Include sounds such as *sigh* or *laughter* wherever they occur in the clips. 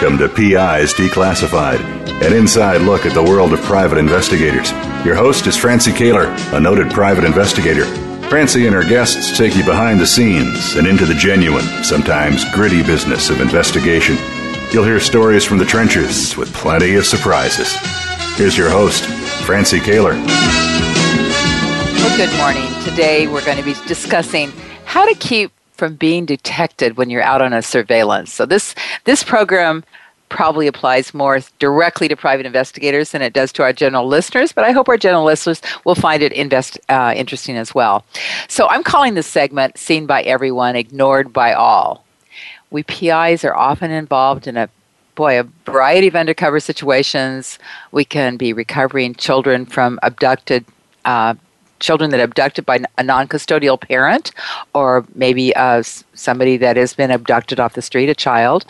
Welcome to PIs Declassified, an inside look at the world of private investigators. Your host is Francie Koehler, a noted private investigator Francie and her guests take you behind the scenes and into the genuine, sometimes gritty business of investigation. You'll hear stories from the trenches with plenty of surprises. Here's your host, Francie Koehler. Well, good morning. Today we're going to be discussing how to keep from being detected when you're out on a surveillance. So this this program probably applies more directly to private investigators than it does to our general listeners, but I hope our general listeners will find it invest, uh, interesting as well. So I'm calling this segment Seen by Everyone, Ignored by All. We PIs are often involved in a boy, a variety of undercover situations. We can be recovering children from abducted uh, children that are abducted by a non-custodial parent or maybe uh, somebody that has been abducted off the street a child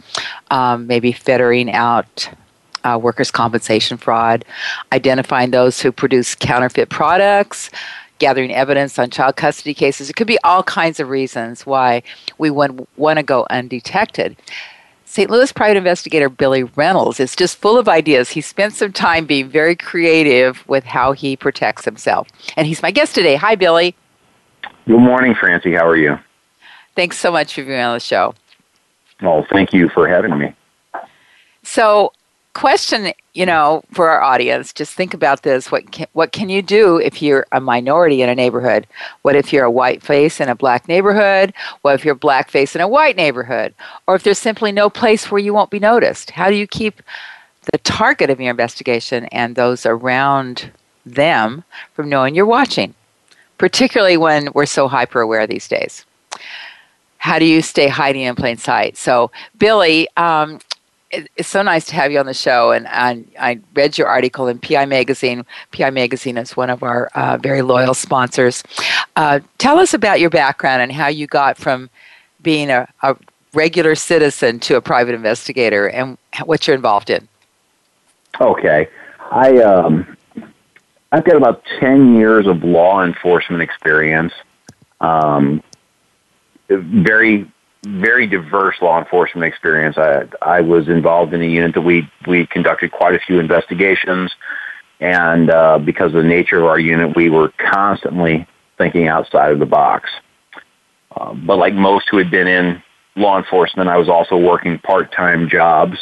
um, maybe ferreting out uh, workers' compensation fraud identifying those who produce counterfeit products gathering evidence on child custody cases. It could be all kinds of reasons why we want to go undetected St. Louis private investigator Billy Reynolds is just full of ideas. He spent some time being very creative with how he protects himself. And he's my guest today. Hi, Billy. Good morning, Francie. How are you? Thanks so much for being on the show. Well, thank you for having me. So, question, you know, for our audience, just think about this. What can, what can you do if you're a minority in a neighborhood? What if you're a white face in a black neighborhood? What if you're black face in a white neighborhood? Or if there's simply no place where you won't be noticed? How do you keep the target of your investigation and those around them from knowing you're watching? Particularly when we're so hyper aware these days how do you stay hiding in plain sight? So, Billy, um, it's so nice to have you on the show. And, and I read your article in PI Magazine. PI Magazine is one of our uh, very loyal sponsors. Uh, tell us about your background and how you got from being a, a regular citizen to a private investigator and what you're involved in. Okay. I, um, I've got about 10 years of law enforcement experience. Um, very very diverse law enforcement experience. I I was involved in a unit that we we conducted quite a few investigations, and uh, because of the nature of our unit, we were constantly thinking outside of the box. Uh, but like most who had been in law enforcement, I was also working part time jobs,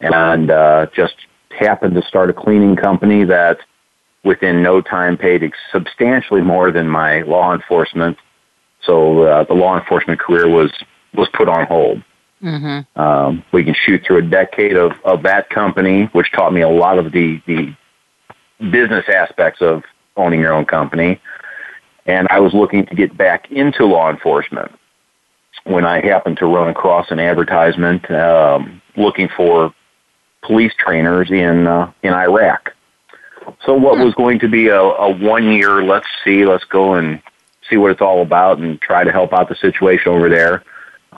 and uh, just happened to start a cleaning company that within no time paid substantially more than my law enforcement. So uh, the law enforcement career was was put on hold. Mm-hmm. Um, we can shoot through a decade of, of that company, which taught me a lot of the, the business aspects of owning your own company. And I was looking to get back into law enforcement when I happened to run across an advertisement um, looking for police trainers in uh, in Iraq. So what hmm. was going to be a, a one year, let's see, let's go and see what it's all about and try to help out the situation over there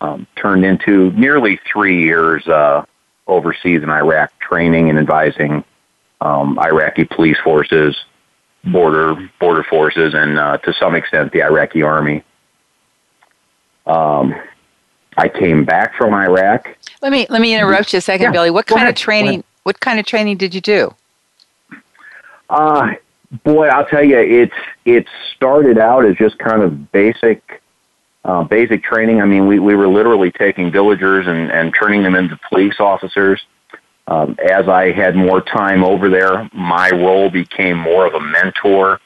um, turned into nearly three years uh, overseas in Iraq, training and advising um, Iraqi police forces, border border forces, and uh, to some extent the Iraqi army. Um, I came back from Iraq. Let me let me interrupt you a second, yeah, Billy. What kind of training? What kind of training did you do? Uh, boy, I'll tell you, it's it started out as just kind of basic uh, basic training. I mean, we, we were literally taking villagers and, and turning them into police officers. Um, as I had more time over there, my role became more of a mentor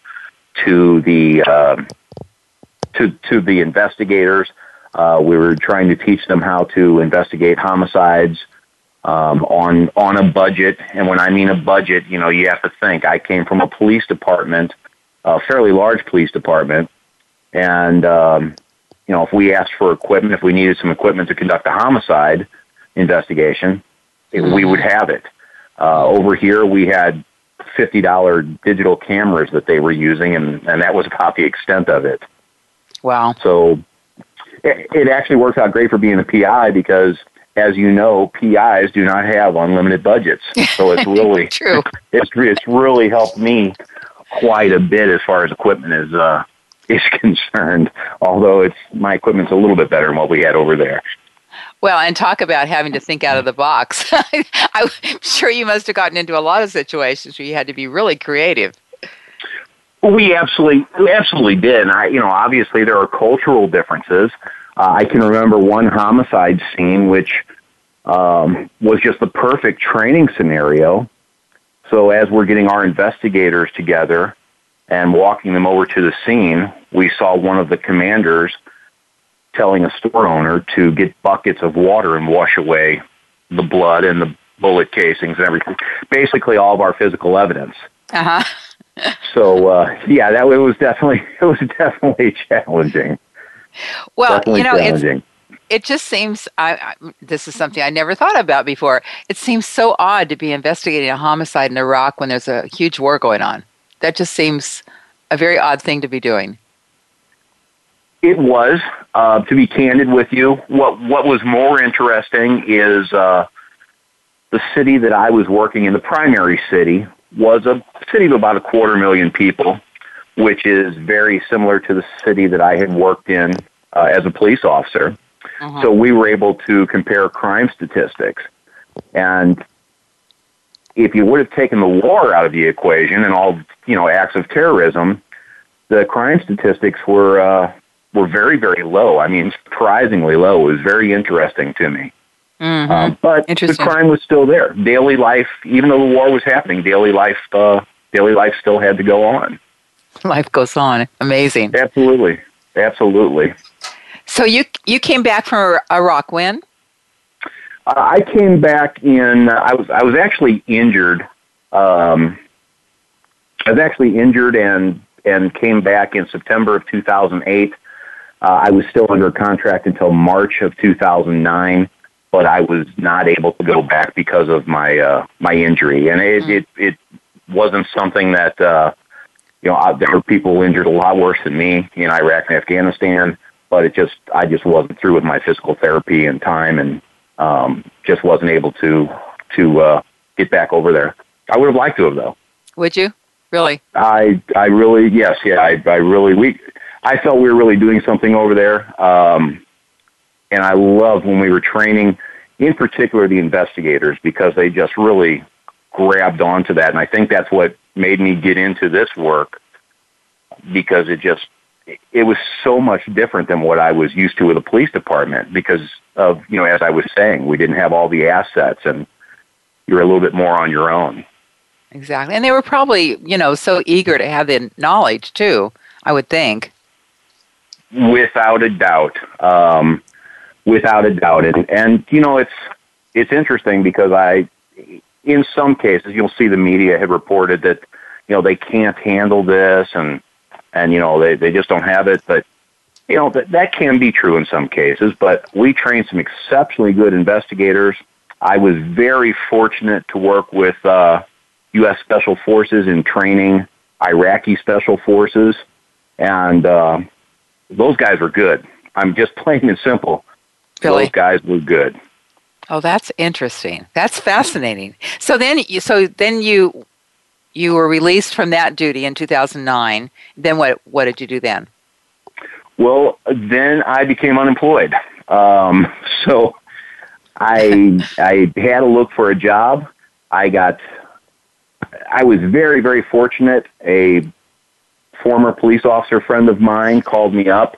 to the uh, to to the investigators. Uh, we were trying to teach them how to investigate homicides um, on on a budget. And when I mean a budget, you know, you have to think. I came from a police department, a fairly large police department, and um, you know, if we asked for equipment, if we needed some equipment to conduct a homicide investigation, mm-hmm. we would have it. Uh, over here, we had fifty dollar digital cameras that they were using, and and that was about the extent of it. Wow! So it, it actually works out great for being a PI because, as you know, PIs do not have unlimited budgets. So it's *laughs* really true. *laughs* It's it's really helped me quite a bit as far as equipment is uh, is *laughs* concerned. Although it's my equipment's a little bit better than what we had over there. Well, and talk about having to think out of the box. *laughs* I'm sure you must have gotten into a lot of situations where you had to be really creative. We absolutely, we absolutely did. And I, you know, obviously there are cultural differences. Uh, I can remember one homicide scene which um, was just the perfect training scenario. So as we're getting our investigators together and walking them over to the scene, we saw one of the commanders telling a store owner to get buckets of water and wash away the blood and the bullet casings and everything. Basically, all of our physical evidence. Uh huh *laughs* so uh, yeah, that it was definitely *laughs* it was definitely challenging. Well, definitely you know, it's, it just seems I, I, this is something I never thought about before. It seems so odd to be investigating a homicide in Iraq when there's a huge war going on. That just seems a very odd thing to be doing. It was, uh, to be candid with you. What what was more interesting is uh, the city that I was working in, the primary city, was a city of about a quarter million people, which is very similar to the city that I had worked in uh, as a police officer. Uh-huh. So we were able to compare crime statistics. And if you would have taken the war out of the equation and all, you know, acts of terrorism, the crime statistics were uh, were very, very low. I mean, surprisingly low. It was very interesting to me. Mm-hmm. Um, but the crime was still there. Daily life, even though the war was happening, daily life, uh, daily life still had to go on. *laughs* Life goes on. Amazing. Absolutely, absolutely. So you you came back from Iraq when? Uh, I came back in. Uh, I was I was actually injured. Um, I was actually injured and and came back in September of 2008. Uh, I was still under contract until March of 2009 but I was not able to go back because of my uh, my injury, and it, mm. it it wasn't something that uh, you know I, there were people injured a lot worse than me in Iraq and Afghanistan, but it just I just wasn't through with my physical therapy and time, and um, just wasn't able to to uh, get back over there. I would have liked to have though. Would you really? I I really yes yeah I I really we I felt we were really doing something over there. Um, and I loved when we were training, in particular the investigators, because they just really grabbed onto that. And I think that's what made me get into this work because it just it was so much different than what I was used to with the police department because of, you know, as I was saying, we didn't have all the assets and you're a little bit more on your own. Exactly. And they were probably, you know, so eager to have the knowledge too, I would think. Without a doubt. Um, without a doubt. And, and you know, it's it's interesting because I, in some cases, you'll see the media have reported that you know they can't handle this and and you know they they just don't have it. But you know that that can be true in some cases. But we trained some exceptionally good investigators. I was very fortunate to work with uh, U.S. Special Forces in training Iraqi Special Forces, and uh, those guys were good. I'm just *laughs* plain and simple. Those guys were good. Oh, that's interesting. That's fascinating. So then, you, so then you you were released from that duty in 2009. Then what? What did you do then? Well, then I became unemployed. Um, *laughs* so I *laughs* I had to look for a job. I got. I was very very fortunate. A former police officer friend of mine called me up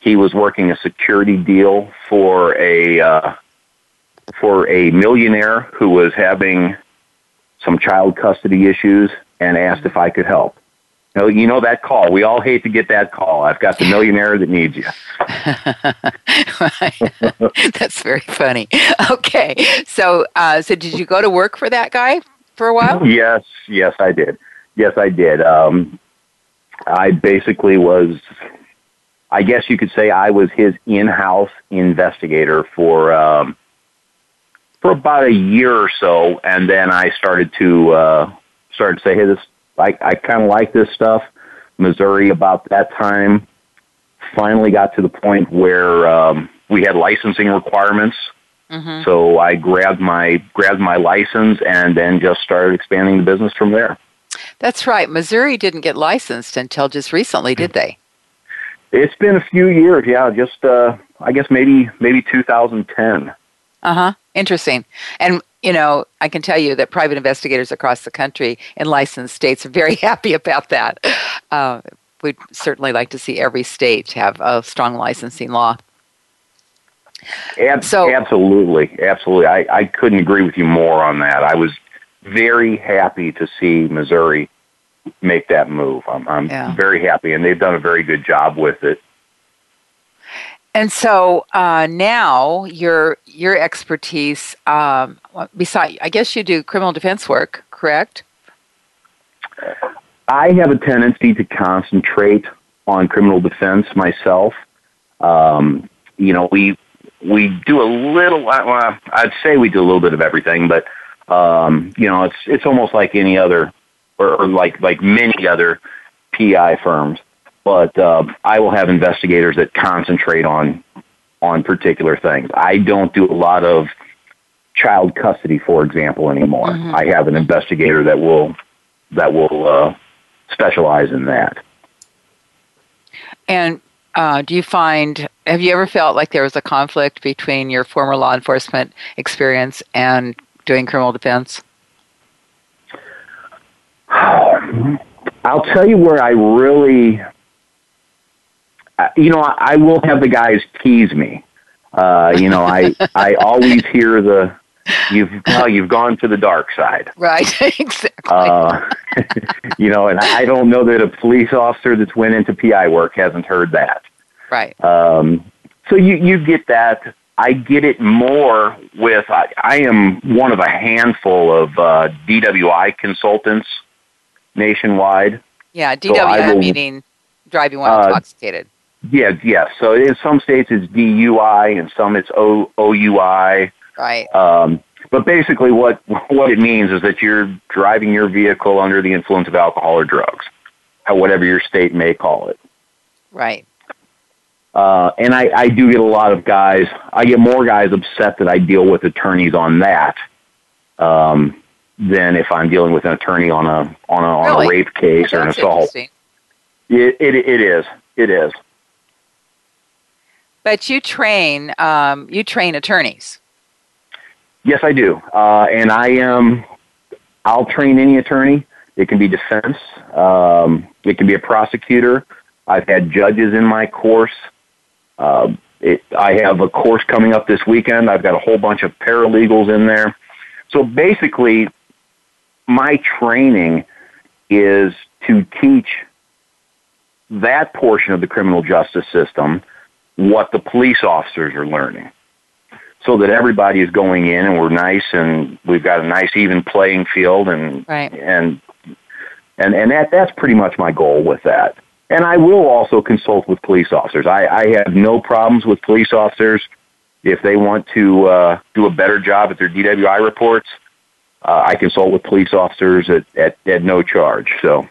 he was working a security deal for a uh, for a millionaire who was having some child custody issues and asked if I could help. know, you know that call. We all hate to get that call. I've got the millionaire that needs you. *laughs* That's very funny. Okay, so uh, so did you go to work for that guy for a while? Yes, yes, I did. Yes, I did. Um, I basically was. I guess you could say I was his in-house investigator for um, for about a year or so, and then I started to uh, started to say, "Hey, this I, I kind of like this stuff. Missouri, about that time, finally got to the point where um, we had licensing requirements. Mm-hmm. So I grabbed my grabbed my license and then just started expanding the business from there. That's right. Missouri didn't get licensed until just recently, did they? It's been a few years, yeah. Just uh, I guess maybe maybe 2010. Uh huh. Interesting. And you know, I can tell you that private investigators across the country in licensed states are very *laughs* happy about that. Uh, we'd certainly like to see every state have a strong licensing law. Ab- so, absolutely, absolutely. I, I couldn't agree with you more on that. I was very happy to see Missouri make that move. I'm, I'm yeah. very happy, and they've done a very good job with it. And so uh, now your your expertise, um, beside, I guess you do criminal defense work, correct? I have a tendency to concentrate on criminal defense myself. Um, you know, we we do a little. Well, I'd say we do a little bit of everything, but um, you know, it's it's almost like any other, or, or like like many other PI firms but uh, I will have investigators that concentrate on on particular things. I don't do a lot of child custody, for example, anymore. Mm-hmm. I have an investigator that will that will uh, specialize in that. And uh, do you find have you ever felt like there was a conflict between your former law enforcement experience and doing criminal defense? I'll tell you where I really you know, I will have the guys tease me. Uh, you know, I *laughs* I always hear the you've well, you've gone to the dark side. Right, *laughs* exactly. Uh, *laughs* you know, and I don't know that a police officer that's went into PI work hasn't heard that. Right. Um, so you you get that. I get it more with I, I am one of a handful of uh, DWI consultants nationwide. Yeah, DWI so will, meaning driving while uh, intoxicated. Yeah, yeah. So in some states it's DUI, and some it's o, OUI. Right. Um, but basically, what what it means is that you're driving your vehicle under the influence of alcohol or drugs, whatever your state may call it. Right. Uh, and I, I do get a lot of guys. I get more guys upset that I deal with attorneys on that um, than if I'm dealing with an attorney on a on a, on a rape case or an assault. It, it it is. It is. But you train um, you train attorneys. Yes, I do, uh, and I am. I'll train any attorney. It can be defense. Um, it can be a prosecutor. I've had judges in my course. Uh, it, I have a course coming up this weekend. I've got a whole bunch of paralegals in there. So basically, my training is to teach that portion of the criminal justice system what the police officers are learning so that everybody is going in and we're nice and we've got a nice even playing field and right. and and and that that's pretty much my goal with that. And I will also consult with police officers. I, I have no problems with police officers if they want to uh, do a better job at their DWI reports. Uh, I consult with police officers at, at at no charge. So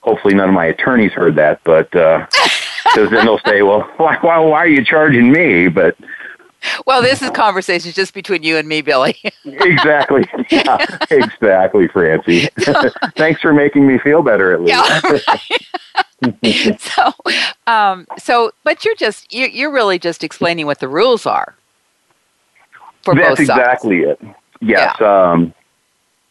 hopefully none of my attorneys heard that, but. Uh, *laughs* because then they'll say, "Well, *laughs* why, why, why are you charging me?" But well, this is conversation just between you and me, Billy. *laughs* exactly. Yeah, exactly, Francie. *laughs* *laughs* Thanks for making me feel better at least. Yeah. so, um, so, but you're just you're, you're really just explaining what the rules are for That's both exactly it. Yes. Yeah. Um,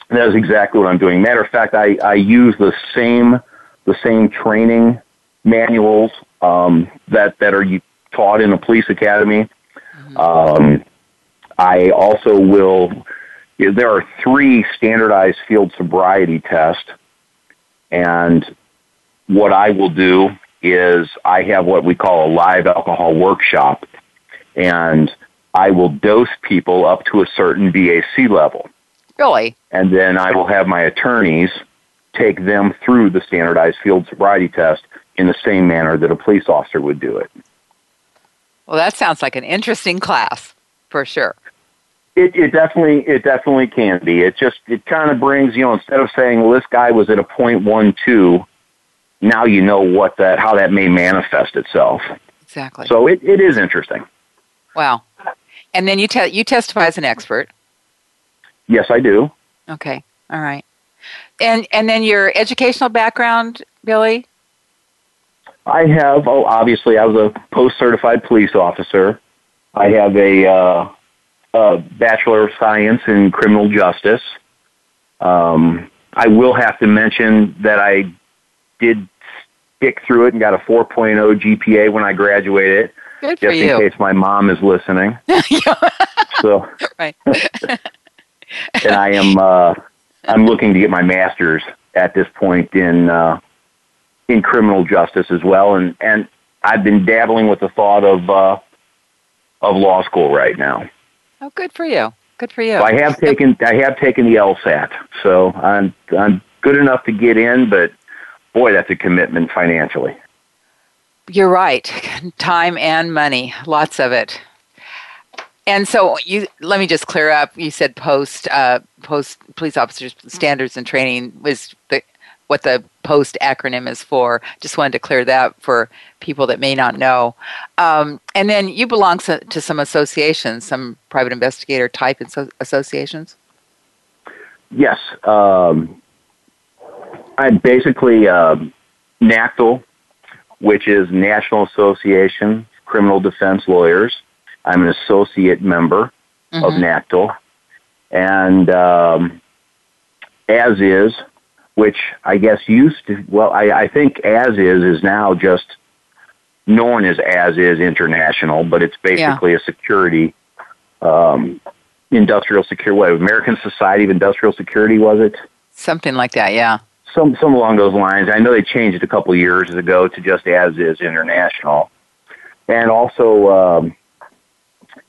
that is exactly what I'm doing. Matter of fact, I, I use the same the same training manuals um, that that are taught in a police academy. Mm-hmm. Um, I also will. There are three standardized field sobriety tests, and what I will do is I have what we call a live alcohol workshop, and I will dose people up to a certain BAC level. Really? And then I will have my attorneys take them through the standardized field sobriety test in the same manner that a police officer would do it. Well, that sounds like an interesting class for sure. It, it definitely it definitely can be. It just it kind of brings you know instead of saying well this guy was at a point one two, now you know what that how that may manifest itself. Exactly. So it, it is interesting. Wow. And then you te- you testify as an expert. Yes, I do. Okay. All right. And and then your educational background, Billy? I have oh obviously I was a post certified police officer. I have a uh, uh, Bachelor of Science in Criminal Justice. Um, I will have to mention that I did stick through it and got a 4.0 GPA when I graduated. Good for just you. in case my mom is listening. *laughs* so, *laughs* right. *laughs* and I am uh, I'm looking to get my master's at this point in uh, in criminal justice as well, and and I've been dabbling with the thought of uh, of law school right now. Oh, good for you. Good for you. I have taken I have taken the LSAT, so I'm I'm good enough to get in, but boy, that's a commitment financially. You're right. *laughs* Time and money, lots of it. And so you let me just clear up. You said post uh, post police officers standards and training was the what the post acronym is for. Just wanted to clear that for people that may not know. Um, and then you belong to, to, some associations, some private investigator type associations. Yes, um, I'm basically NACDL, which is National Association of Criminal Defense Lawyers. I'm an associate member mm-hmm. of NACDL, and um, ASIS which I guess used to, well, I, I think ASIS is now just known as ASIS international, but it's basically yeah. a security, um, industrial security, what, American Society of Industrial Security, was it? Something like that, yeah. Some, some along those lines. I know they changed it a couple of years ago to just ASIS international. And also, um,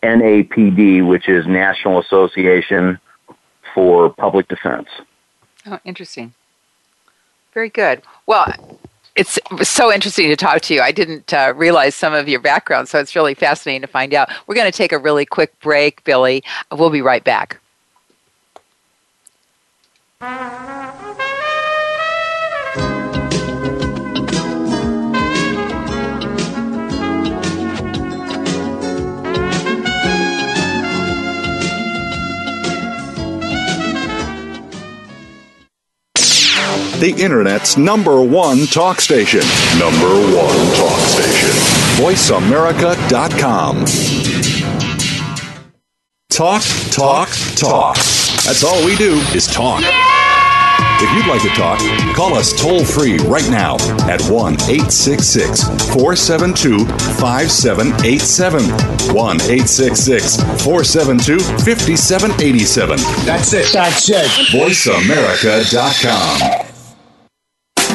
NAPD, which is National Association for Public Defense. Oh, interesting. Very good. Well, it's so interesting to talk to you. I didn't uh, realize some of your background, so it's really fascinating to find out. We're going to take a really quick break, Billy. We'll be right back. The Internet's number one talk station. Number one talk station. VoiceAmerica.com. Talk, talk, talk. That's all we do is talk. If you'd like to talk, call us toll free right now at 1 866 472 5787. 1 866 472 5787. That's it. That's it. VoiceAmerica.com.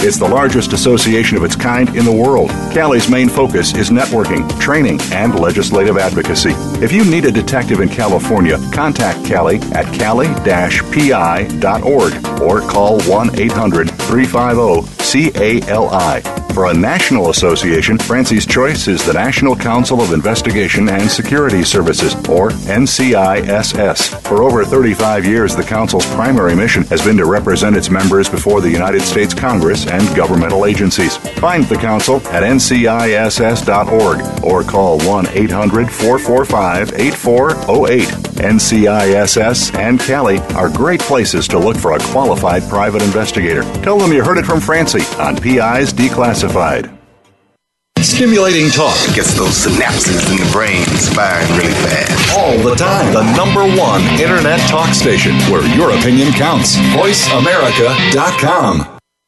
It's the largest association of its kind in the world. CALI's main focus is networking, training, and legislative advocacy. If you need a detective in California, contact CALI at cali-pi.org or call 1 800 350 CALI. For a national association, Francie's choice is the National Council of Investigation and Security Services, or NCISS. For over 35 years, the Council's primary mission has been to represent its members before the United States Congress and governmental agencies. Find the Council at nciss.org or call 1 800 445 8408. NCISS and Cali are great places to look for a qualified private investigator. Tell them you heard it from Francie on PIs Declassified. Stimulating talk gets those synapses in the brain firing really fast. All the time. The number one internet talk station where your opinion counts. VoiceAmerica.com.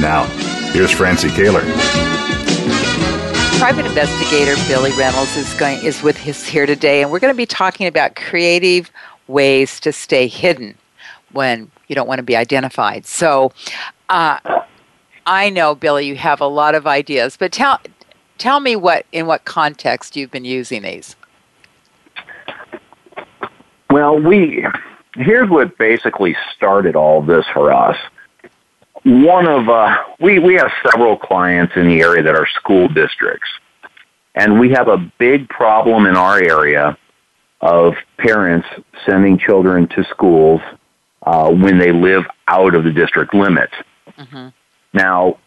Now, here's Francie Koehler. Private investigator Billy Reynolds is going is with us here today, and we're going to be talking about creative ways to stay hidden when you don't want to be identified. So, uh, I know Billy, you have a lot of ideas, but tell tell me what in what context you've been using these. Well, we here's what basically started all this for us. One of uh, we we have several clients in the area that are school districts, and we have a big problem in our area of parents sending children to schools uh, when they live out of the district limits. Mm-hmm. Now,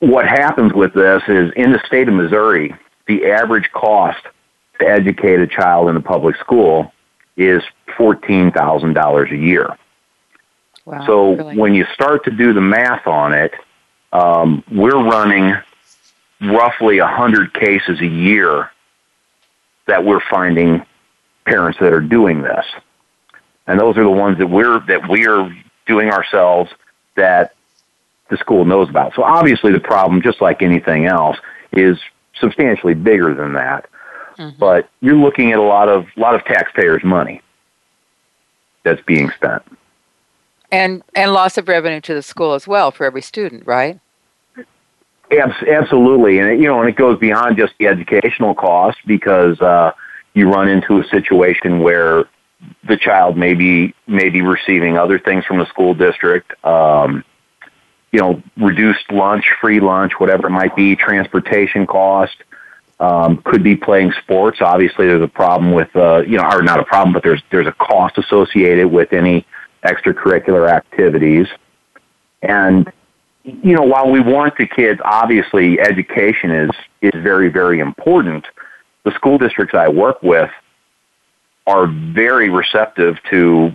what happens with this is in the state of Missouri, the average cost to educate a child in a public school is $14,000 a year. Wow, so really? when you start to do the math on it, um, we're running roughly 100 cases a year that we're finding parents that are doing this. And those are the ones that we're that we're doing ourselves that the school knows about. So obviously the problem just like anything else is substantially bigger than that. Mm-hmm. But you're looking at a lot of lot of taxpayers' money that's being spent. And and loss of revenue to the school as well for every student, right? Absolutely, and it, you know, and it goes beyond just the educational cost because uh, you run into a situation where the child may be may be receiving other things from the school district. Um, you know, reduced lunch, free lunch, whatever it might be, transportation cost. Um, could be playing sports. Obviously, there's a problem with, uh, you know, or not a problem, but there's there's a cost associated with any extracurricular activities. And you know, while we want the kids, obviously, education is is very very important. The school districts I work with are very receptive to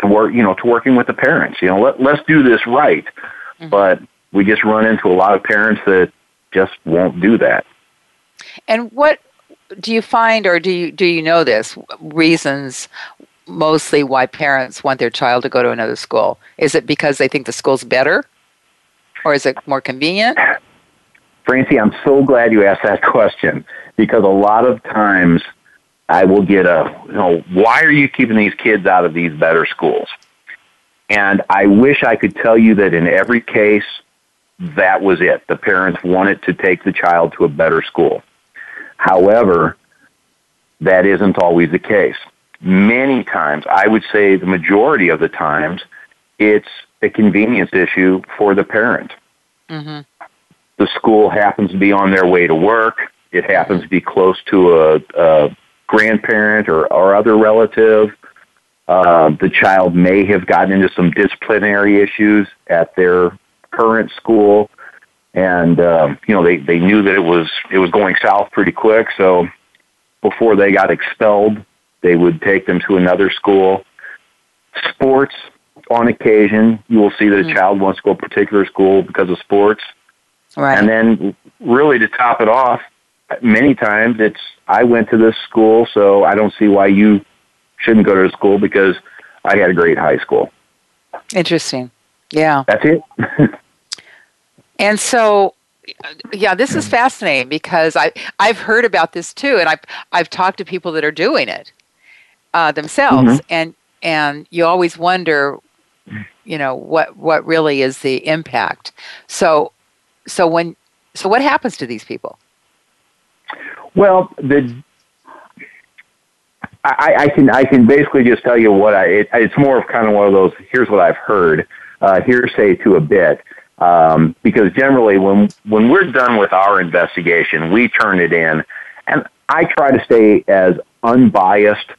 to work, you know, to working with the parents. You know, let let's do this right. Mm-hmm. But we just run into a lot of parents that just won't do that. And what do you find, or do you do you know this reasons mostly why parents want their child to go to another school? Is it because they think the school's better, or is it more convenient? Francie, I'm so glad you asked that question because a lot of times I will get a, you know, why are you keeping these kids out of these better schools? And I wish I could tell you that in every case, that was it. The parents wanted to take the child to a better school. However, that isn't always the case. Many times, I would say the majority of the times, it's a convenience issue for the parent. Mm-hmm. The school happens to be on their way to work. It happens to be close to a, a grandparent or, or other relative. Uh, the child may have gotten into some disciplinary issues at their current school and um, you know they they knew that it was it was going south pretty quick. So before they got expelled, they would take them to another school. Sports, on occasion, you will see that a mm-hmm. child wants to go to a particular school because of sports. Right. And then, really, to top it off, many times it's I went to this school, so I don't see why you shouldn't go to school because I had a great high school. Interesting. Yeah. That's it. *laughs* And so yeah, this is fascinating because I I've heard about this too, and I've I've talked to people that are doing it uh, themselves, mm-hmm. and and you always wonder, you know, what what really is the impact. So so when so what happens to these people? Well, the I, I can I can basically just tell you what I it, it's more of kind of one of those here's what I've heard uh, hearsay to a bit um, because generally, when when we're done with our investigation, we turn it in, and I try to stay as unbiased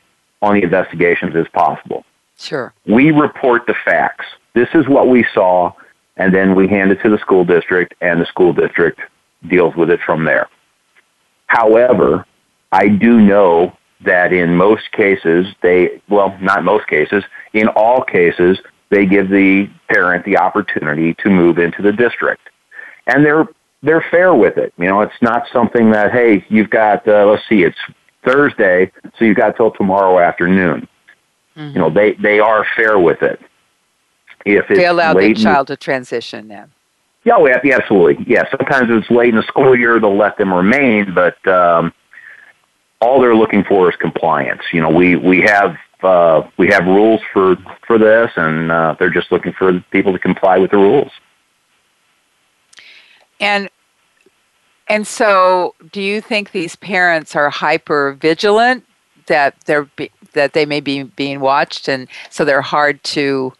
on the investigations as possible. Sure. We report the facts. This is what we saw, and then we hand it to the school district, and the school district deals with it from there. However, I do know that in most cases they well not most cases in all cases they give the parent the opportunity to move into the district and they're they're fair with it you know it's not something that hey you've got uh, let's see it's thursday so you've got till tomorrow afternoon mm-hmm. you know they they are fair with it if it's they allow the child to transition then yeah, oh, yeah, absolutely. Yeah, sometimes it's late in the school year, they'll let them remain, but um, all they're looking for is compliance. You know, we we have uh, we have rules for for this, and uh, they're just looking for people to comply with the rules. And and so, do you think these parents are hyper vigilant that they're be, that they may be being watched, and so they're hard to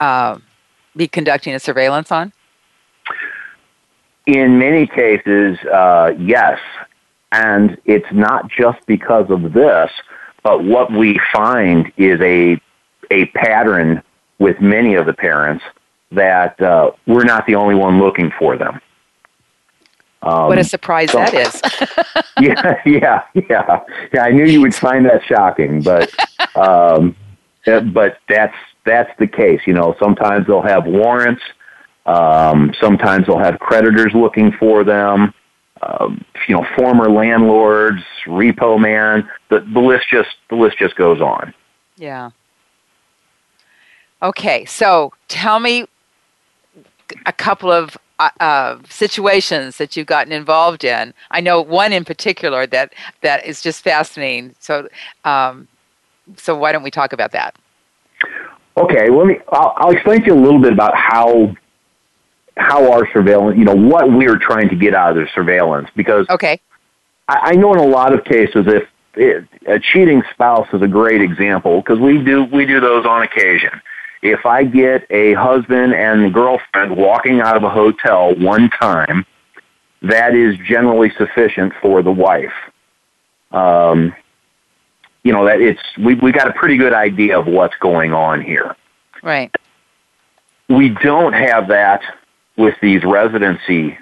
uh, be conducting a surveillance on? In many cases, uh, yes. And it's not just because of this, but what we find is a, a pattern with many of the parents that uh, we're not the only one looking for them. Um, what a surprise so, that is. *laughs* yeah, yeah, yeah. Yeah, I knew you would find that shocking, but um, but that's that's the case. You know, sometimes they'll have warrants. Um, sometimes they'll have creditors looking for them um, you know, former landlords, repo man. The, the list just the list just goes on. Yeah. Okay, so tell me a couple of uh, situations that you've gotten involved in. I know one in particular that that is just fascinating. So, um, so why don't we talk about that? Okay, let me. I'll, I'll explain to you a little bit about how how our surveillance, you know, what we are trying to get out of the surveillance. Because okay, I, I know in a lot of cases, if it, a cheating spouse is a great example because we do we do those on occasion. If I get a husband and girlfriend walking out of a hotel one time, that is generally sufficient for the wife. Um, you know that it's we we got a pretty good idea of what's going on here. Right. We don't have that with these residency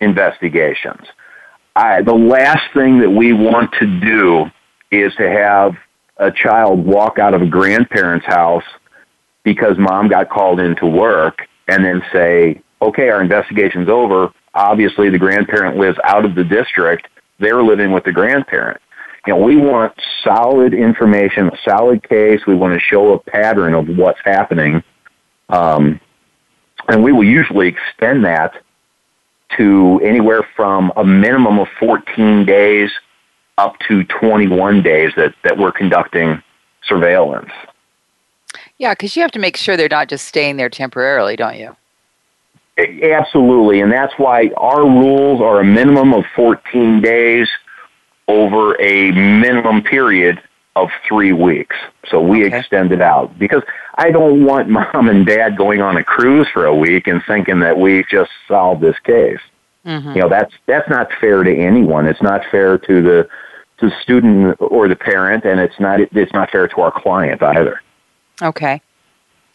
investigations. I, the last thing that we want to do is to have a child walk out of a grandparent's house because mom got called into work and then say, okay, our investigation's over. Obviously, the grandparent lives out of the district. They're living with the grandparent. You know, we want solid information, a solid case. We want to show a pattern of what's happening. Um, and we will usually extend that to anywhere from a minimum of 14 days up to 21 days that, that we're conducting surveillance. Yeah, because you have to make sure they're not just staying there temporarily, don't you? Absolutely, and that's why our rules are a minimum of 14 days over a minimum period of three weeks. So we okay. extend it out because I don't want *laughs* mom and dad going on a cruise for a week and thinking that we've just solved this case. Mm-hmm. You know, that's that's not fair to anyone. It's not fair to the to the student or the parent, and it's not it's not fair to our client either. Okay,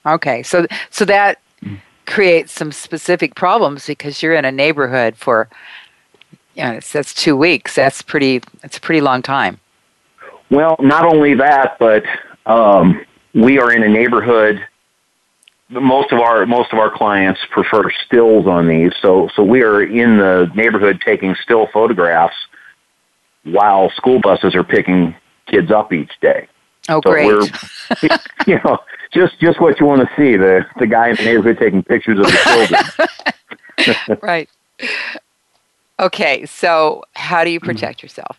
okay. So so that mm. creates some specific problems because you're in a neighborhood for yeah, you know, that's two weeks. That's pretty. That's a pretty long time. Well, not only that, but um, we are in a neighborhood. Most of our most of our clients prefer stills on these, so so we are in the neighborhood taking still photographs while school buses are picking kids up each day. Oh, so great! *laughs* You know, just just what you want to see the the guy in the neighborhood taking pictures of the children. *laughs* *laughs* right. Okay, so how do you protect yourself?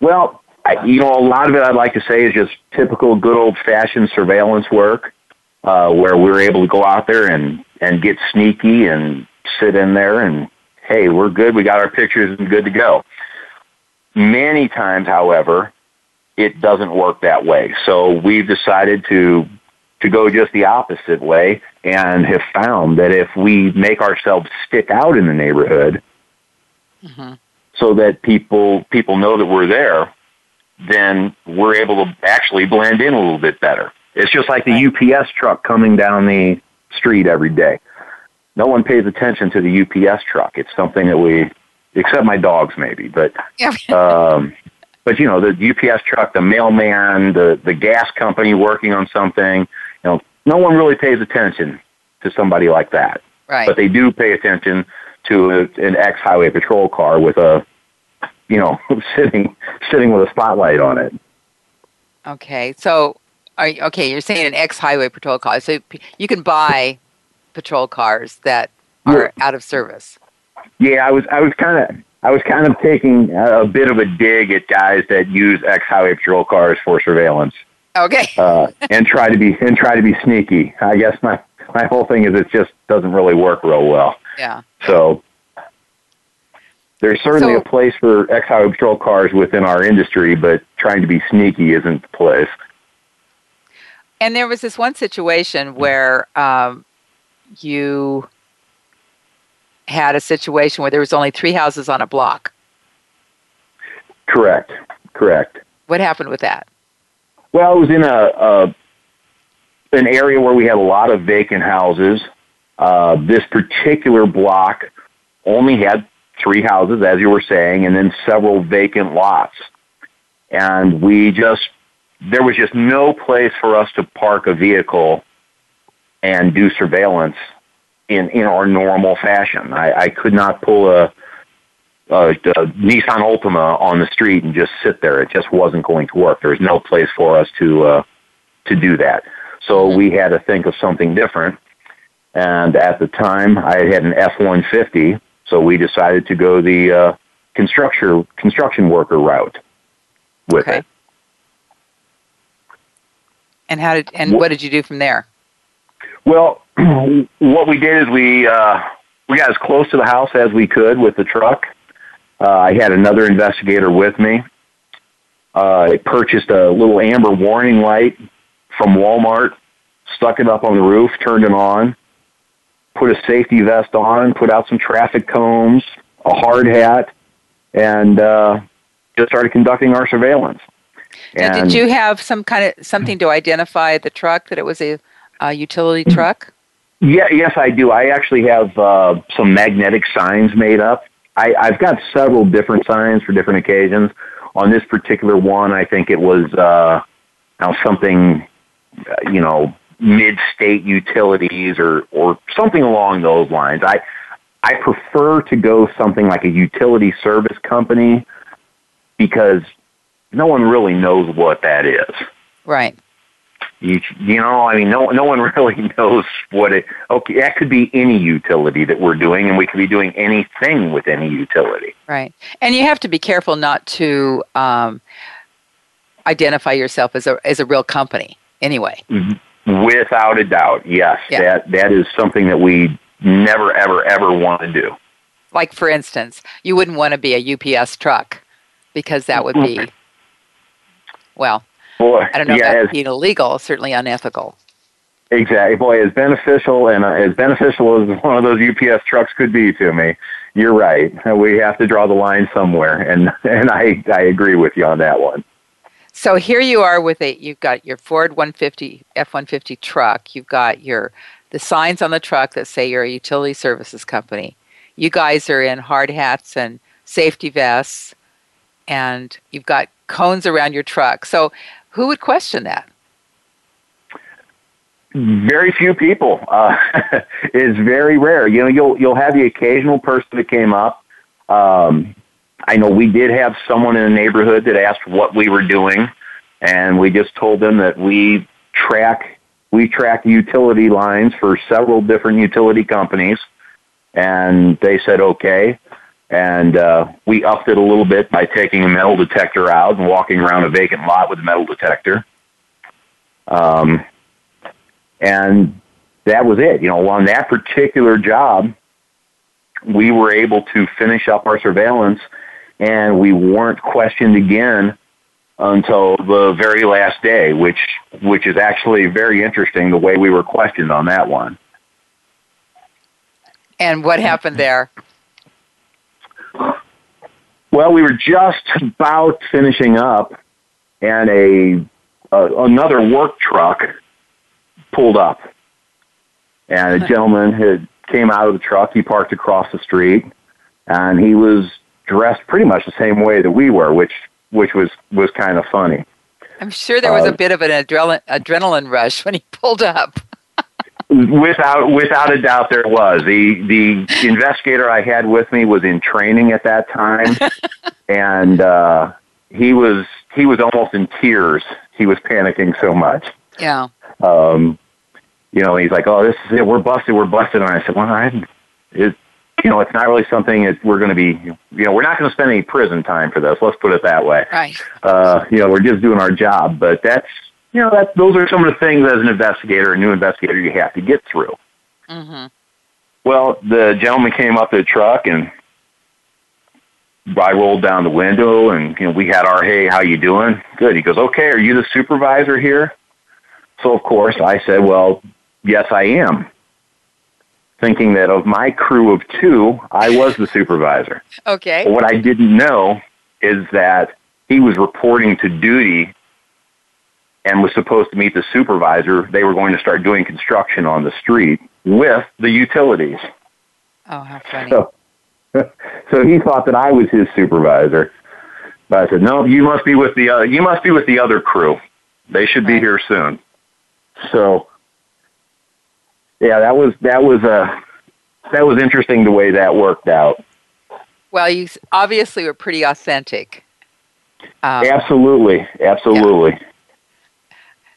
Well, I, you know, a lot of it I'd like to say is just typical good old fashioned surveillance work, uh, where we're able to go out there and, and get sneaky and sit in there and, hey, we're good. We got our pictures and good to go. Many times, however, it doesn't work that way. So we've decided to to go just the opposite way and have found that if we make ourselves stick out in the neighborhood, mm-hmm so that people people know that we're there, then we're able to actually blend in a little bit better. It's just like the UPS truck coming down the street every day. No one pays attention to the UPS truck. It's something that we, except my dogs maybe, but *laughs* um, but you know, the UPS truck, the mailman, the the gas company working on something, you know, no one really pays attention to somebody like that. Right. But they do pay attention to a, an ex highway patrol car with a, you know, *laughs* sitting sitting with a spotlight on it. Okay, so are you, okay, you're saying an ex highway patrol car. So you can buy patrol cars that are out of service. Yeah, I was I was kind of I was kind of taking a bit of a dig at guys that use ex highway patrol cars for surveillance Okay. uh, and try to be and try to be sneaky. I guess my my whole thing is it just doesn't really work real well. Yeah. So there's certainly So- a place for ex highway patrol cars within our industry, but trying to be sneaky isn't the place. And there was this one situation where um, you had a situation where there was only three houses on a block. Correct. Correct. What happened with that? Well, it was in a, a an area where we had a lot of vacant houses. Uh, this particular block only had three houses, as you were saying, and then several vacant lots. And we just there was just no place for us to park a vehicle and do surveillance in in our normal fashion. I, I could not pull a, a, a Nissan Altima on the street and just sit there. It just wasn't going to work. There was no place for us to uh, to do that. So we had to think of something different. And at the time, I had an F one fifty, so we decided to go the uh, construction construction worker route with Okay. it. And how did and Wh- what did you do from there? Well, *clears throat* what we did is we uh, we got as close to the house as we could with the truck. Uh, I had another investigator with me. Uh, I purchased a little amber warning light from Walmart, stuck it up on the roof, turned it on, put a safety vest on, put out some traffic cones, a hard hat, and uh, just started conducting our surveillance. Now, did you have some kind of something to identify the truck that it was a, a utility truck? Yeah, yes, I do. I actually have uh, some magnetic signs made up. I, I've got several different signs for different occasions. On this particular one, I think it was uh, now something, uh, you know, mid-state utilities or or something along those lines. I I prefer to go something like a utility service company because no one really knows what that is. Right. You, you know, I mean, no, no one *laughs* really knows what it. Okay, that could be any utility that we're doing, and we could be doing anything with any utility. Right. And you have to be careful not to um, identify yourself as a as a real company. Anyway. Without a doubt, yes, Yeah. that that is something that we never, ever, ever want to do. Like for instance, you wouldn't want to be a UPS truck because that would be well, Boy, I don't know yeah, if as, being illegal, certainly unethical. exactly. Boy, as beneficial and uh, as beneficial as one of those UPS trucks could be to me, you're right. We have to draw the line somewhere, and and I I agree with you on that one. So here you are with a you've got your Ford 150 F150 truck. You've got your the signs on the truck that say you're a utility services company. You guys are in hard hats and safety vests and you've got cones around your truck. So who would question that? very few people. Uh, *laughs* it's very rare. You know, you'll you'll have the occasional person that came up. Um, I know we did have someone in the neighborhood that asked what we were doing, and we just told them that we track we track utility lines for several different utility companies, and they said okay. And uh, we upped it a little bit by taking a metal detector out and walking around a vacant lot with a metal detector. Um, and that was it. You know, on that particular job, we were able to finish up our surveillance, and we weren't questioned again until the very last day, which which is actually very interesting the way we were questioned on that one. And what happened there? Well, we were just about finishing up, and a, a another work truck pulled up, and a gentleman had came out of the truck. He parked across the street, and he was dressed pretty much the same way that we were, which which was was kind of funny. I'm sure there was Uh, a bit of an adrenaline, adrenaline rush when he pulled up. Without without a doubt, there was the the investigator I had with me was in training at that time, *laughs* and uh, he was he was almost in tears. He was panicking so much. Yeah. Um, you know, he's like, "Oh, this is it. We're busted. We're busted." And I said, "Well, I, it, you know, it's not really something that we're going to be. You know, we're not going to spend any prison time for this. Let's put it that way. Right. Uh, you know, we're just doing our job. But that's, you know, that those are some of the things as an investigator, a new investigator, you have to get through. hmm Well, the gentleman came up to the truck and I rolled down the window and you know we had our hey how you doing? Good. He goes okay are you the supervisor here? So of course I said well yes I am. Thinking that of my crew of two I was the supervisor. *laughs* Okay. but what I didn't know is that he was reporting to duty and was supposed to meet the supervisor they were going to start doing construction on the street with the utilities Oh, how funny. so, *laughs* so he thought that I was his supervisor. But I said, "No, you must be with the uh, you must be with the other crew. They should be here soon." So, yeah, that was that was uh, that was interesting the way that worked out. Well, you obviously were pretty authentic. Um, absolutely, absolutely.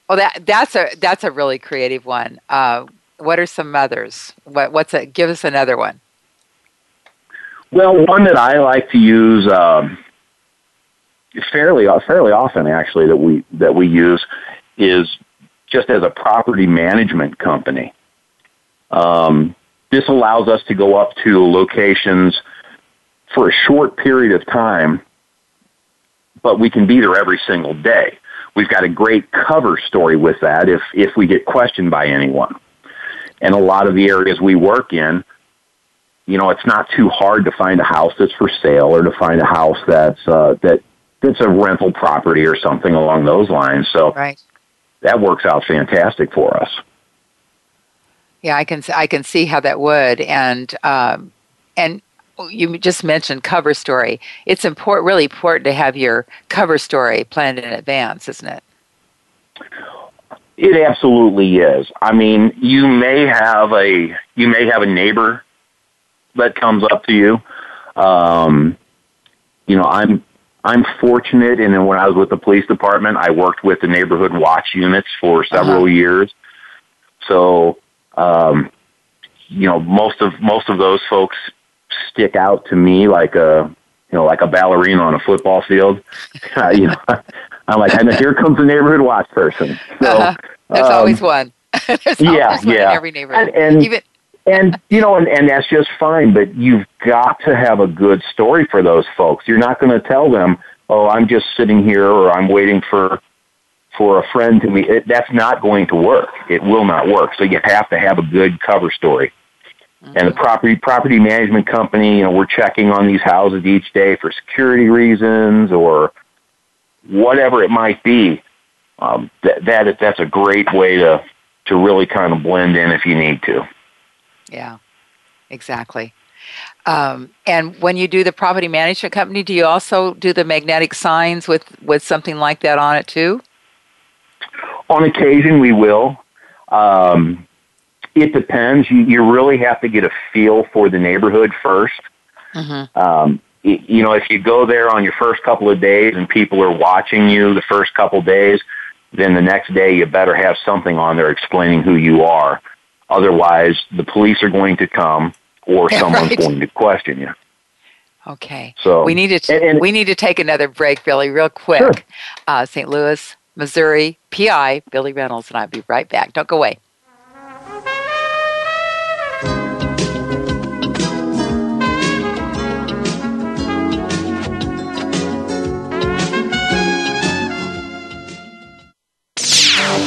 Well, that that's a that's a really creative one. Uh, what are some others? What what's a? Give us another one. Well, one that I like to use um, fairly fairly often, actually, that we that we use is just as a property management company. Um, this allows us to go up to locations for a short period of time, but we can be there every single day. We've got a great cover story with that if if we get questioned by anyone. And a lot of the areas we work in, you know, it's not too hard to find a house that's for sale or to find a house that's uh, that that's a rental property or something along those lines. So Right. that works out fantastic for us. Yeah, I can I can see how that would, and um, and you just mentioned cover story. It's important, really important to have your cover story planned in advance, isn't it? It absolutely is. I mean, you may have a you may have a neighbor that comes up to you. Um, you know, I'm I'm fortunate, and when I was with the police department, I worked with the neighborhood watch units for several Uh-huh. years. So, um, you know, most of most of those folks stick out to me like a you know like a ballerina on a football field. *laughs* you know, *laughs* I'm like, and here comes the neighborhood watch person. So. Uh-huh. There's um, always one. *laughs* There's yeah, always one yeah. in every neighborhood. And- and- Even and you know, and, and that's just fine. But you've got to have a good story for those folks. You're not going to tell them, "Oh, I'm just sitting here," or "I'm waiting for for a friend to meet." It, that's not going to work. It will not work. So you have to have a good cover story. And the property property management company, you know, we're checking on these houses each day for security reasons or whatever it might be. Um, that that that's a great way to to really kind of blend in if you need to. Yeah, exactly. Um, and when you do the property management company, do you also do the magnetic signs with, with something like that on it too? On occasion, we will. Um, it depends. You, you really have to get a feel for the neighborhood 1st Mm-hmm. Um, you know, if you go there on your first couple of days and people are watching you the first couple of days, then the next day you better have something on there explaining who you are. Otherwise, the police are going to come or Yeah, *laughs* someone's right. going to question you. Okay. So we need to t- and- and- we need to take another break, Billy, real quick. Sure. Uh, St. Louis, Missouri, PI Billy Reynolds, and I'll be right back. Don't go away.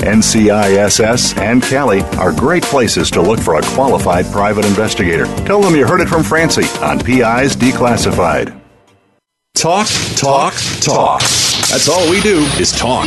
NCISS and CALI are great places to look for a qualified private investigator. Tell them you heard it from Francie on PIs Declassified. Talk, talk, talk. That's all we do is talk.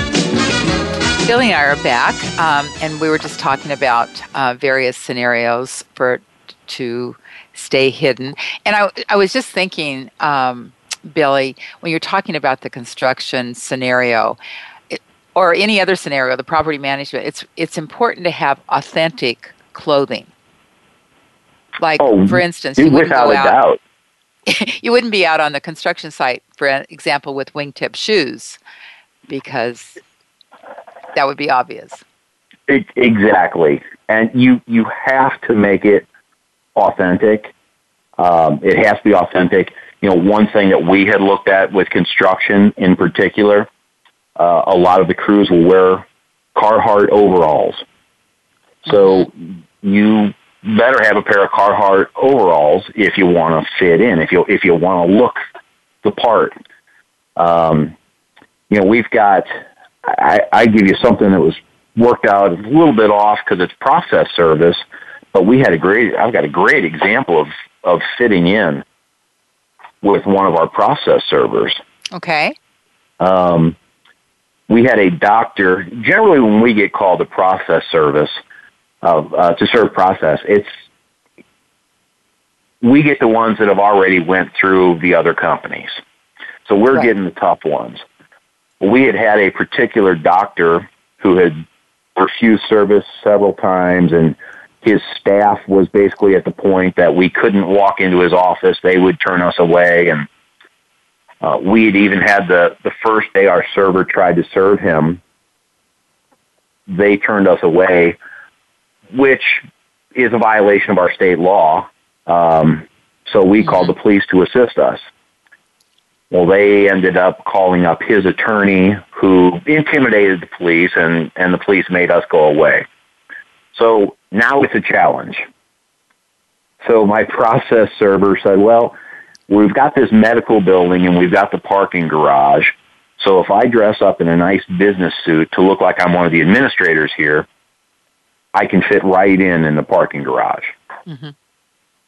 Billy and I are back, um, and we were just talking about uh, various scenarios for to stay hidden. And I, I was just thinking, um, Billy, when you're talking about the construction scenario it, or any other scenario, the property management, it's it's important to have authentic clothing. Like, Oh, for instance, you wouldn't go out. *laughs* you wouldn't be out on the construction site, for example, with wingtip shoes, because that would be obvious. It, exactly, and you you have to make it authentic. Um, it has to be authentic. You know, one thing that we had looked at with construction in particular, uh, a lot of the crews will wear Carhartt overalls. So you better have a pair of Carhartt overalls if you want to fit in, if you if you want to look the part. Um, you know, we've got. I, I give you something that was worked out a little bit off because it's process service, but we had a great. I've got a great example of of fitting in with one of our process servers. Okay. Um, we had a doctor. Generally, when we get called to process service of uh, to serve process, it's we get the ones that have already went through the other companies. So we're Right. getting the tough ones. We had had a particular doctor who had refused service several times, and his staff was basically at the point that we couldn't walk into his office; they would turn us away, and uh, we had even had the the first day our server tried to serve him, they turned us away, which is a violation of our state law. Um, so we called the police to assist us. Well, they ended up calling up his attorney, who intimidated the police, and, and the police made us go away. So now it's a challenge. So my process server said, well, we've got this medical building and we've got the parking garage. So if I dress up in a nice business suit to look like I'm one of the administrators here, I can fit right in in the parking garage. Mhm.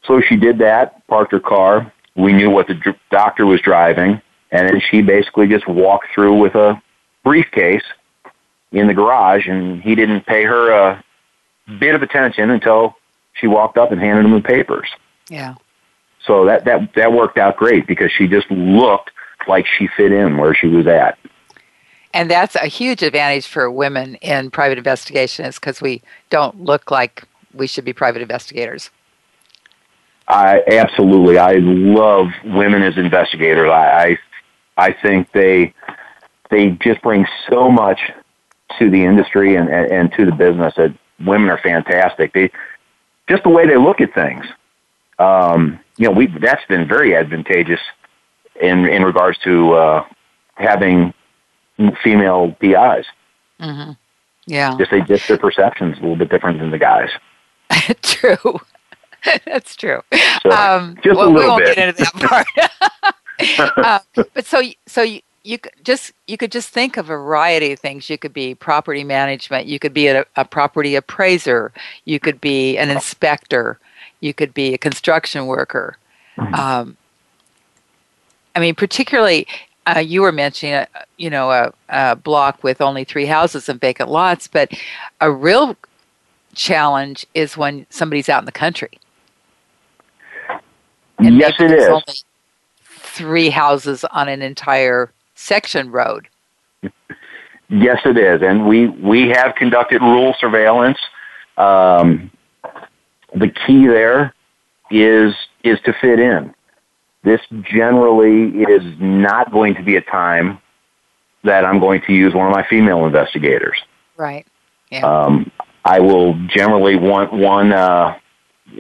So she did that, parked her car. We knew what the doctor was driving, and then she basically just walked through with a briefcase in the garage, and he didn't pay her a bit of attention until she walked up and handed him the papers. Yeah. So that that that worked out great because she just looked like she fit in where she was at. And that's a huge advantage for women in private investigation is because we don't look like we should be private investigators. I absolutely I love women as investigators. I I, I think they they just bring so much to the industry and, and, and to the business that women are fantastic. They just the way they look at things. Um, you know, we that's been very advantageous in in regards to uh, having female PIs. Mm-hmm. Yeah, just they just their perceptions a little bit different than the guys. *laughs* true. *laughs* That's true. So, um, just well, a little we won't bit. get into that part. uh, *laughs* *laughs* but so, so you, you could just you could just think of a variety of things. You could be property management. You could be a, a property appraiser. You could be an inspector. You could be a construction worker. Mm-hmm. Um, I mean, particularly, uh, you were mentioning, a, you know, a, a block with only three houses and vacant lots, but a real challenge is when somebody's out in the country. And yes, it there's. Only three houses on an entire section road. Yes, it is, and we we have conducted rural surveillance. Um, the key there is is to fit in. This generally is not going to be a time that I'm going to use one of my female investigators. Right. Yeah. Um, I will generally want one. Uh,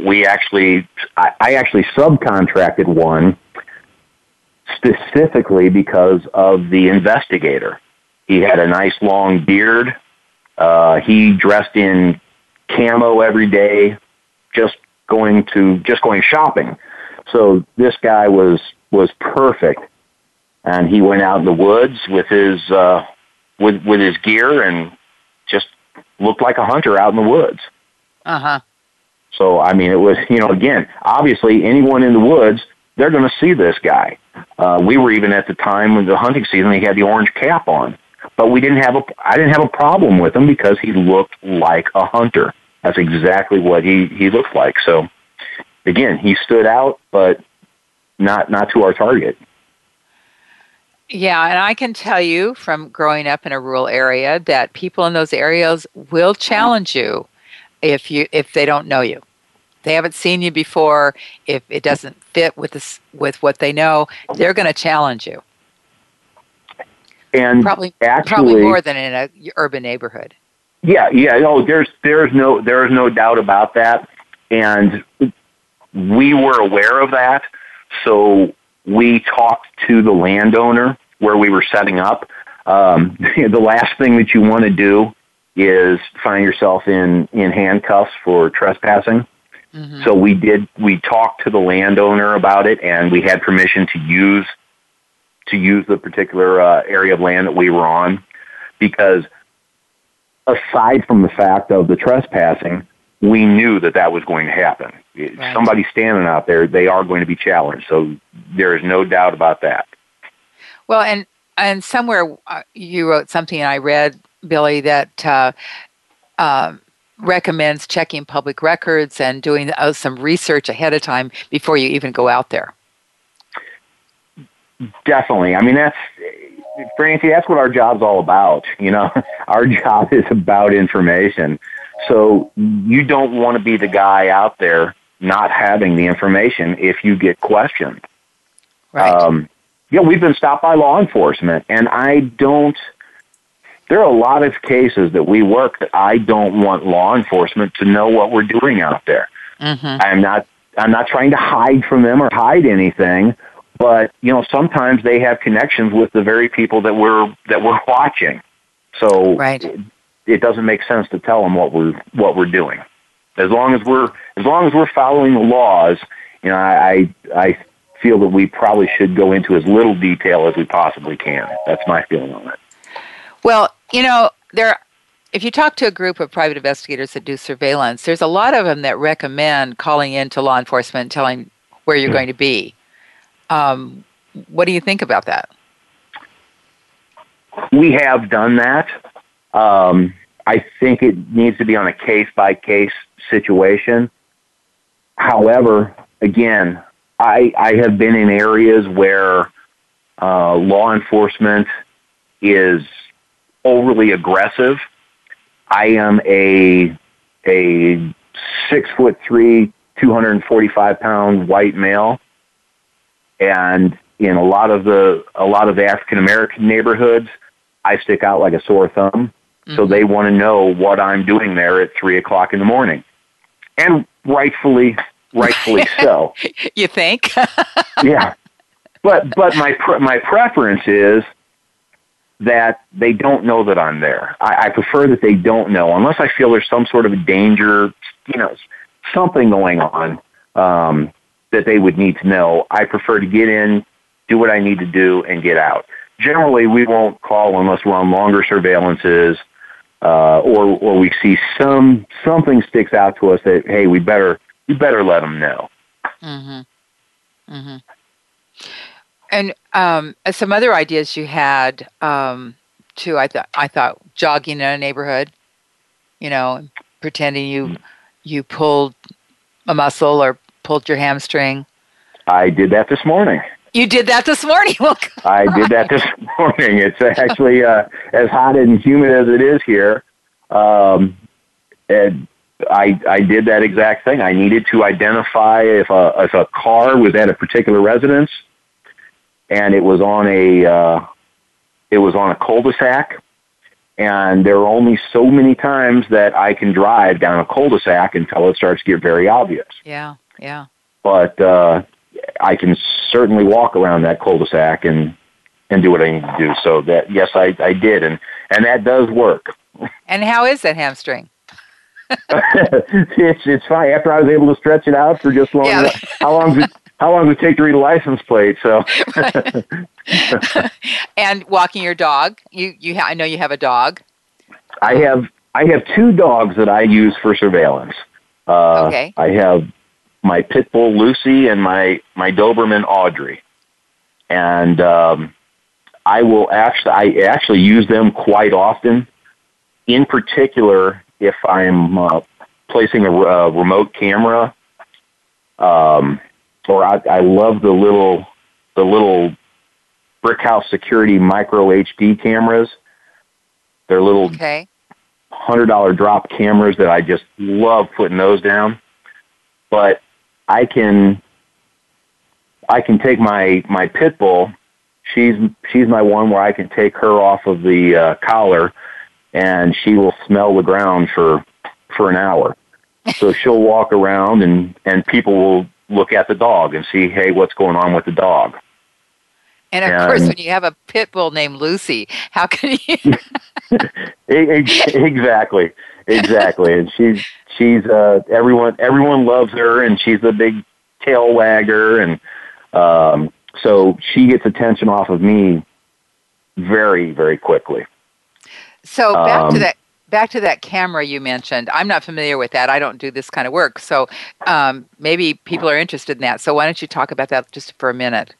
we actually, I, I actually subcontracted one specifically because of the investigator. He had a nice long beard. Uh, he dressed in camo every day, just going to just going shopping. So this guy was was perfect, and he went out in the woods with his uh, with with his gear and just looked like a hunter out in the woods. Uh huh. So I mean, it was you know again, obviously anyone in the woods, they're going to see this guy. Uh, we were even at the time when the hunting season, he had the orange cap on, but we didn't have a I didn't have a problem with him because he looked like a hunter. That's exactly what he he looked like. So again, he stood out, but not not to our target. Yeah, and I can tell you from growing up in a rural area that people in those areas will challenge you if you if they don't know you. They haven't seen you before. If it doesn't fit with this with what they know, they're going to challenge you. And Probably actually, probably more than in a urban neighborhood. Yeah, yeah. No, there's there's no there's no doubt about that, and we were aware of that. So we talked to the landowner where we were setting up. Um, *laughs* the last thing that you want to do is find yourself in in handcuffs for trespassing. Mm-hmm. So we did. We talked to the landowner about it, and we had permission to use to use the particular uh, area of land that we were on, because aside from the fact of the trespassing, we knew that that was going to happen. Right. Somebody standing out there, they are going to be challenged. So there is no doubt about that. Well, and and somewhere uh, you wrote something, and I read Billy that uh, um, recommends checking public records and doing uh, some research ahead of time before you even go out there. Definitely. I mean, that's Francie. That's what our job's all about. You know, *laughs* our job is about information. So you don't want to be the guy out there not having the information if you get questioned. Right. Um, yeah, we've been stopped by law enforcement, and I don't. There are a lot of cases that we work that I don't want law enforcement to know what we're doing out there. mm-hmm. I'm not. I'm not trying to hide from them or hide anything, but you know, sometimes they have connections with the very people that we're that we're *laughs* watching. So Right. it, it doesn't make sense to tell them what we're what we're doing. As long as we're as long as we're following the laws, you know, I I, I feel that we probably should go into as little detail as we possibly can. That's my feeling on it. Well, you know, there. If you talk to a group of private investigators that do surveillance, there's a lot of them that recommend calling in to law enforcement, and telling where you're going to be. Um, what do you think about that? We have done that. Um, I think it needs to be on a case by case situation. However, again, I, I have been in areas where uh, law enforcement is overly aggressive. I am a a six foot three, two hundred and forty five pound white male, and in a lot of the a lot of the African American neighborhoods, I stick out like a sore thumb. Mm-hmm. So they want to know what I'm doing there at three o'clock in the morning, and rightfully, rightfully *laughs* so. you think? *laughs* yeah, but but my pre- my preference is that they don't know that I'm there. I, I prefer that they don't know unless I feel there's some sort of danger, you know, something going on um, that they would need to know. I prefer to get in, do what I need to do, and get out. Generally, we won't call unless we're on longer surveillances, uh, or or we see some something sticks out to us that hey, we better we better let them know. Mm-hmm. Mm-hmm. And um, some other ideas you had um, too. I thought I thought jogging in a neighborhood, you know, pretending you you pulled a muscle or pulled your hamstring. I did that this morning. You did that this morning. *laughs* Well, I did that this morning. It's actually uh, as hot and humid as it is here. Um, and I I did that exact thing. I needed to identify if a if a car was at a particular residence, and it was on a uh, it was on a cul-de-sac, and there are only so many times that I can drive down a cul-de-sac until it starts to get very obvious. Yeah, yeah. But uh, I can certainly walk around that cul-de-sac and and do what I need to do. So that yes, I I did, and and that does work. *laughs* And how is that hamstring? *laughs* it's it's fine. After I was able to stretch it out for just *laughs* long, yeah. how long it how long does it take to read a license plate? So, *laughs* *laughs* and walking your dog. You you ha- I know you have a dog. I have I have two dogs that I use for surveillance. Uh, okay. I have my pit bull Lucy and my my Doberman Audrey, and um, I will actually I actually use them quite often. In particular, if I'm uh, placing a, a remote camera, um, or I, I love the little the little Brickhouse Security micro HD cameras. They're little okay. hundred dollar drop cameras that I just love putting those down. But I can I can take my my pit bull. She's she's my one where I can take her off of the uh, collar and she will smell the ground for for an hour. So she'll walk around and and people will look at the dog and see, hey, what's going on with the dog. And of and, course, when you have a pit bull named Lucy, how can you? *laughs* exactly, exactly. And she's she's uh, everyone everyone loves her, and she's a big tail wagger, and um, so she gets attention off of me very very quickly. So back um, to that back to that camera you mentioned. I'm not familiar with that. I don't do this kind of work. So um, maybe people are interested in that. So why don't you talk about that just for a minute?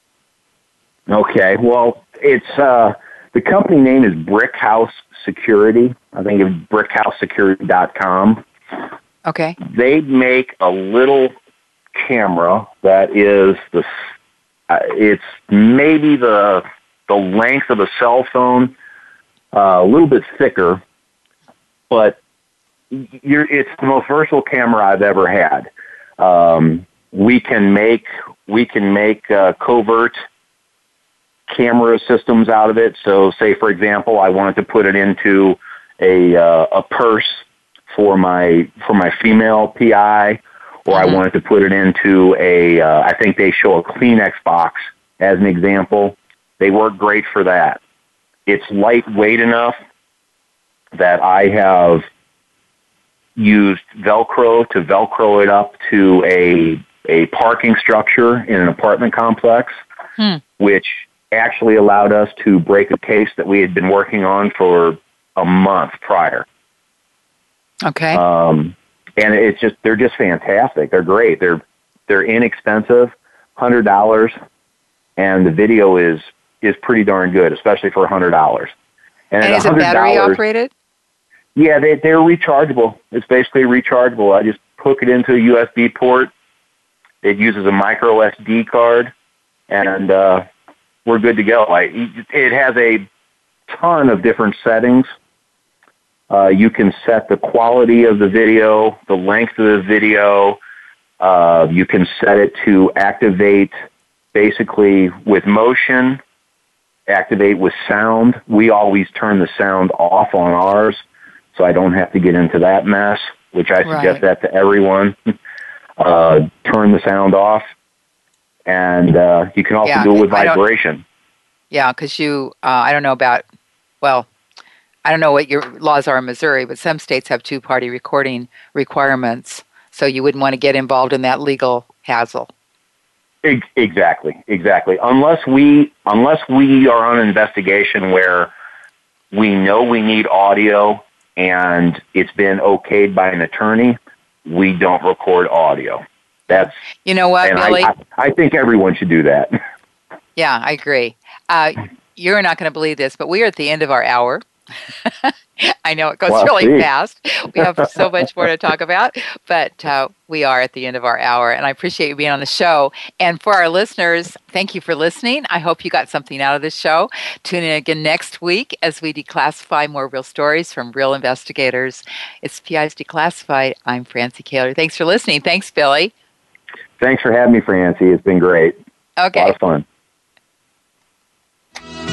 Okay. Well, it's uh, the company name is Brickhouse Security. I think it's brickhousesecurity.com. Okay. They make a little camera that is the uh, it's maybe the the length of a cell phone uh, a little bit thicker, but you're, it's the most versatile camera I've ever had. Um, we can make we can make uh, covert camera systems out of it. So, say for example, I wanted to put it into a uh, a purse for my for my female PI, or mm-hmm. I wanted to put it into a. Uh, I think they show a Kleenex box as an example. They work great for that. It's lightweight enough that I have used Velcro to Velcro it up to a a parking structure in an apartment complex, hmm. which actually allowed us to break a case that we had been working on for a month prior. Okay. Um, and it's just they're just fantastic. They're great. They're they're inexpensive, hundred dollars, and the video is is pretty darn good, especially for a hundred dollars. And, and is it battery operated? Yeah, they they're rechargeable. It's basically rechargeable. I just hook it into a USB port. It uses a micro SD card, and uh, we're good to go. I, it has a ton of different settings. Uh, you can set the quality of the video, the length of the video. Uh, you can set it to activate basically with motion activate with sound. We always turn the sound off on ours so I don't have to get into that mess, which I suggest Right. that to everyone. *laughs* Uh, turn the sound off, and uh, you can also Yeah, do it with vibration. Yeah, because you, uh, I don't know about, well, I don't know what your laws are in Missouri, but some states have two party recording requirements. So you wouldn't want to get involved in that legal hassle. Exactly, exactly. Unless we unless we are on an investigation where we know we need audio and it's been okayed by an attorney, we don't record audio. That's You know what, Billy? I, I, I think everyone should do that. *laughs* yeah, I agree. Uh, you're not going to believe this, but we are at the end of our hour. *laughs* I know it goes really fast. We have *laughs* so much more to talk about, but uh, we are at the end of our hour, and I appreciate you being on the show. And for our listeners, thank you for listening. I hope you got something out of this show. Tune in again next week as we declassify more real stories from real investigators. It's PI's Declassified. I'm Francie Koehler. Thanks for listening. Thanks, Billy. Thanks for having me, Francie. It's been great. A lot of fun.